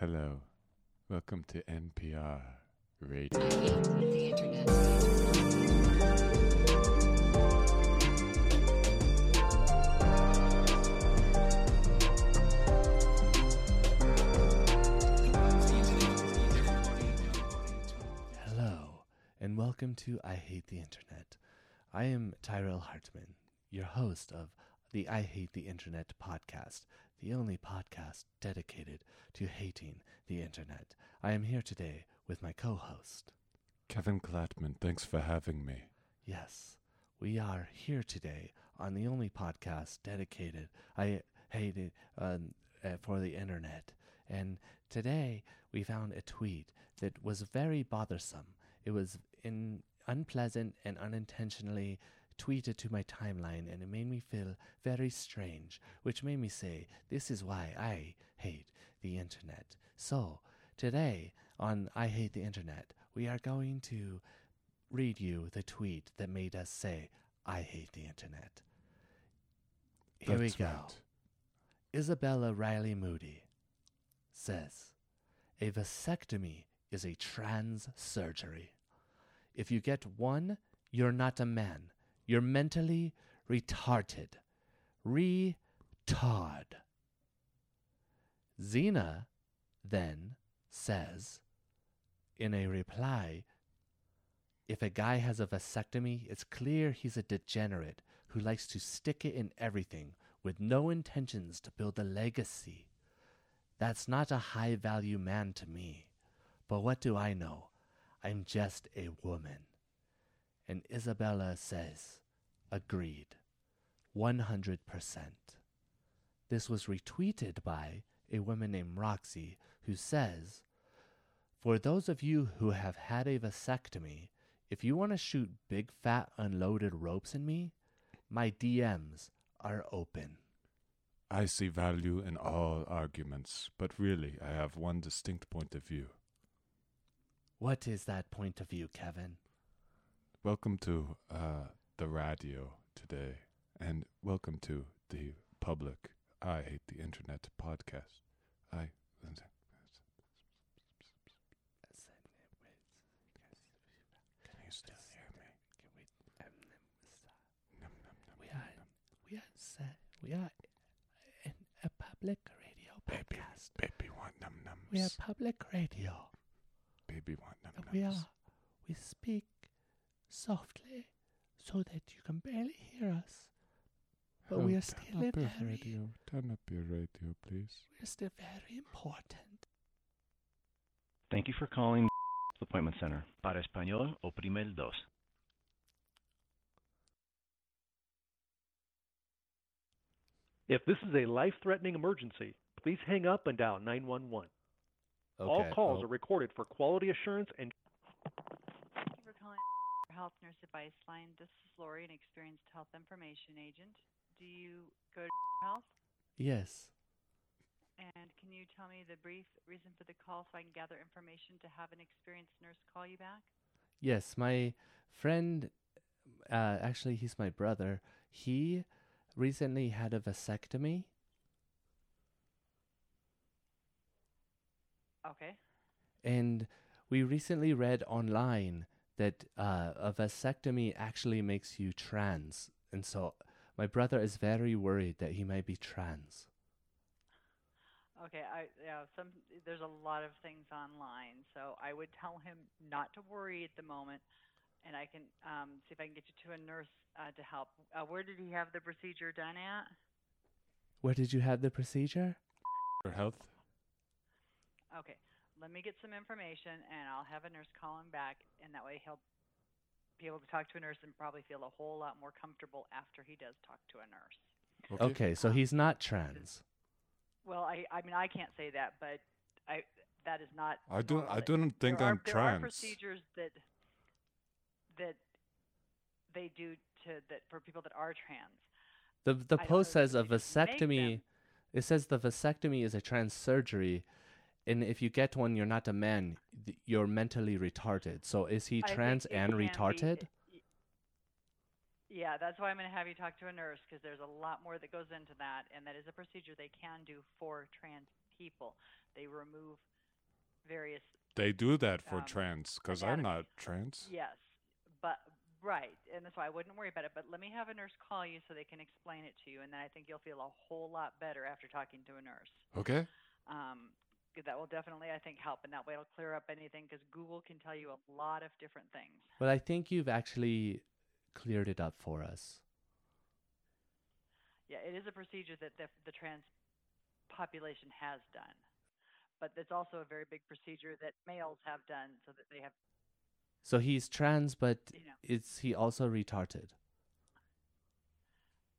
Hello. Welcome to NPR Radio. Hello, and welcome to I Hate the Internet. I am Tyrell Hartman, your host of the I Hate the Internet podcast, the only podcast dedicated to hating the Internet. I am here today with my co host. Kevin Klatman, thanks for having me. Yes, we are here today on the only podcast dedicated I hate it um, uh, for the internet. And today we found a tweet that was very bothersome. It was in unpleasant and unintentionally tweeted to my timeline, and it made me feel very strange, which made me say, "This is why I hate the internet." So today on I hate the internet, we are going to read you the tweet that made us say, I hate the internet. Here That's we go. right. Isabella Riley Moody says, A vasectomy is a trans surgery. If you get one, you're not a man. You're mentally retarded. Retard. Xena then says, in a reply, if a guy has a vasectomy, it's clear he's a degenerate who likes to stick it in everything with no intentions to build a legacy. That's not a high value man to me. But what do I know? I'm just a woman. And Isabella says, agreed. 100%. This was retweeted by a woman named Roxy who says, For those of you who have had a vasectomy, if you want to shoot big fat unloaded ropes in me, my DMs are open. I see value in all arguments, but really, I have one distinct point of view. What is that point of view, Kevin? Welcome to uh, the radio today, and welcome to the public I Hate the Internet podcast. I. Can you still hear me? Num, num, num, We are, we are, we are in a public radio podcast. baby want num nums. We are public radio. Baby want num nums. We are, we speak softly so that you can barely hear us. But we Oh, are turn still up your very, radio. Turn up your radio, please. we're still very important. Thank you for calling the Appointment Center. Para español, oprime el dos. If this is a life threatening emergency, please hang up and dial 911. All calls oh, are recorded for quality assurance and Thank you for calling our Health Nurse Advice Line. This is Lori, an experienced health information agent. Do you go to health? yes. And can you tell me the brief reason for the call so I can gather information to have an experienced nurse call you back? Yes, my friend, uh, actually, he's my brother. He recently had a vasectomy. Okay. And we recently read online that uh, a vasectomy actually makes you trans. And so my brother is very worried that he might be trans. Okay, I yeah, some there's a lot of things online, so I would tell him not to worry at the moment, and I can um, see if I can get you to a nurse uh, to help. Uh, where did he have the procedure done at? Where did you have the procedure? For health? Okay, let me get some information, and I'll have a nurse call him back, and that way he'll be able to talk to a nurse and probably feel a whole lot more comfortable after he does talk to a nurse. Okay, so he's um, not trans. Well, I I mean I can't say that, but I that is not. I don't. I don't think there I'm are, there are procedures that that they do to that for people that are trans. The the I post says a if they just make vasectomy. It says the vasectomy is a trans surgery, and if you get one, you're not a man. You're mentally retarded. So is he I trans and can be- retarded? Yeah, that's why I'm going to have you talk to a nurse because there's a lot more that goes into that, and that is a procedure they can do for trans people. They remove various They do that for Um, trans because I'm not trans. yes, but right, and that's why I wouldn't worry about it. But let me have a nurse call you so they can explain it to you, and then I think you'll feel a whole lot better after talking to a nurse. Okay. Um, 'cause that will definitely, I think, help, and that way it'll clear up anything because Google can tell you a lot of different things. Well, I think you've actually cleared it up for us. Yeah, it is a procedure that the, the trans population has done, but it's also a very big procedure that males have done so that they have, So he's trans, but you know. is he also retarded?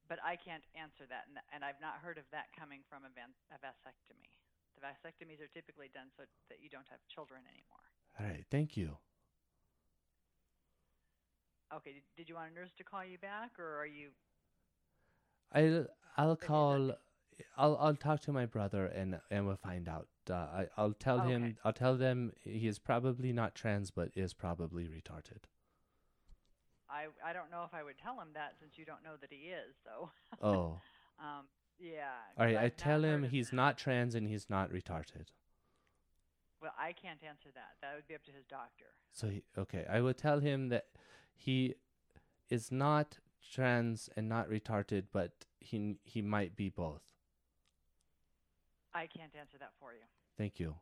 But I can't answer that, and, and I've not heard of that coming from a, van, a vasectomy. The vasectomies are typically done so that you don't have children anymore. All right, thank you. Okay, did, did you want a nurse to call you back, or are you? I'll I'll But he's not- call. I'll I'll talk to my brother and and we'll find out. Uh, I I'll tell him. Okay. I'll tell them he is probably not trans, but is probably retarded. I I don't know if I would tell him that since you don't know that he is. So, Oh, um, yeah. all 'cause right. I tell him he's that. not trans and he's not retarded. Well, I can't answer that. That would be up to his doctor. So he, okay, I will tell him that he is not trans and not retarded, but he he might be both. I can't answer that for you. Thank you.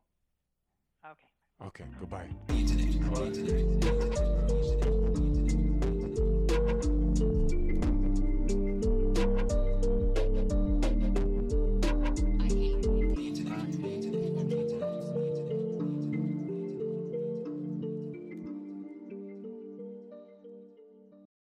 Okay. Okay. Goodbye.